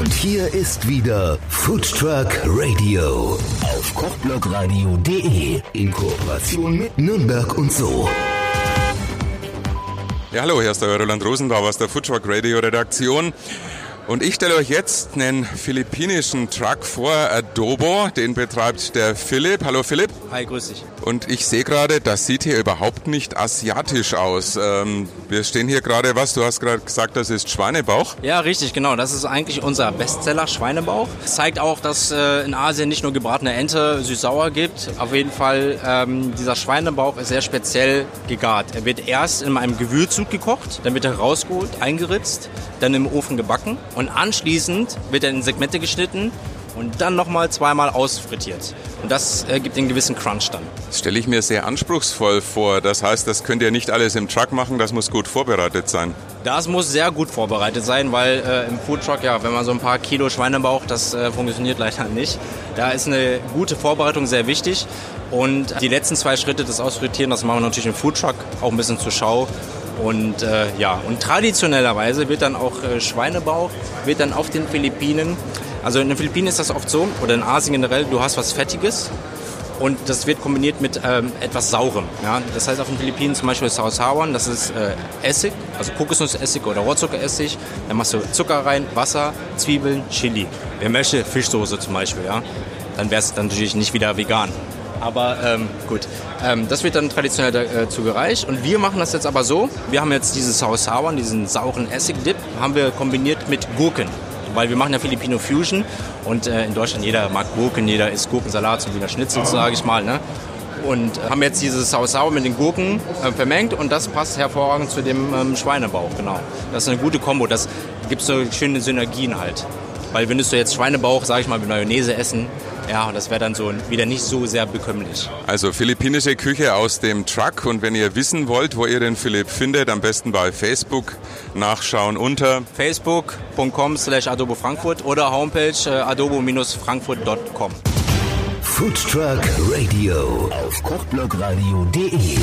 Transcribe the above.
Und hier ist wieder Food Truck Radio auf kochblogradio.de in Kooperation mit Nürnberg und so. Ja, hallo, hier ist der Roland Rosenbauer aus der Food Truck Radio Redaktion. Und ich stelle euch jetzt einen philippinischen Truck vor, Adobo. Den betreibt der Philipp. Hallo Philipp. Hi, grüß dich. Und ich sehe gerade, das sieht hier überhaupt nicht asiatisch aus. Ähm, wir stehen hier gerade, was? Du hast gerade gesagt, das ist Schweinebauch. Ja, richtig, genau. Das ist eigentlich unser Bestseller, Schweinebauch. Das zeigt auch, dass äh, in Asien nicht nur gebratene Ente süß-sauer gibt. Auf jeden Fall, ähm, dieser Schweinebauch ist sehr speziell gegart. Er wird erst in einem Gewürzsud gekocht, dann wird er rausgeholt, eingeritzt, dann im Ofen gebacken und anschließend wird er in Segmente geschnitten und dann nochmal zweimal ausfrittiert. Und das äh, gibt einen gewissen Crunch dann. Das stelle ich mir sehr anspruchsvoll vor. Das heißt, das könnt ihr nicht alles im Truck machen, das muss gut vorbereitet sein. Das muss sehr gut vorbereitet sein, weil äh, im Foodtruck, ja, wenn man so ein paar Kilo Schweinebauch, das äh, funktioniert leider nicht. Da ist eine gute Vorbereitung sehr wichtig. Und die letzten zwei Schritte des Ausfrittieren, das machen wir natürlich im Foodtruck auch ein bisschen zur Schau. Und äh, ja, und traditionellerweise wird dann auch äh, Schweinebauch, wird dann auf den Philippinen, also in den Philippinen ist das oft so, oder in Asien generell, du hast was Fettiges und das wird kombiniert mit ähm, etwas Saurem. Ja? Das heißt auf den Philippinen zum Beispiel Sausawan, das ist äh, Essig, also Kokosnussessig oder Rohrzuckeressig. Dann machst du Zucker rein, Wasser, Zwiebeln, Chili. Wer möchte, Fischsoße zum Beispiel. Ja? Dann wäre es natürlich nicht wieder vegan. Aber ähm, gut, ähm, das wird dann traditionell dazu gereicht. Und wir machen das jetzt aber so, wir haben jetzt dieses Sausawan, diesen sauren Essig-Dip, haben wir kombiniert mit Gurken. Weil wir machen ja Filipino Fusion und äh, in Deutschland jeder mag Gurken, jeder isst Gurkensalat, so wie der Schnitzel, sage ich mal. Ne? Und äh, haben jetzt dieses Sausaur mit den Gurken äh, vermengt und das passt hervorragend zu dem ähm, Schweinebauch, genau. Das ist eine gute Kombo, das gibt so schöne Synergien halt. Weil würdest du jetzt Schweinebauch, sage ich mal, mit Mayonnaise essen, ja, das wäre dann so wieder nicht so sehr bekömmlich. Also philippinische Küche aus dem Truck. Und wenn ihr wissen wollt, wo ihr den Philipp findet, am besten bei Facebook nachschauen unter facebook.com slash adobo Frankfurt oder Homepage äh, adobo-frankfurt.com. Food Truck Radio auf kochblogradio.de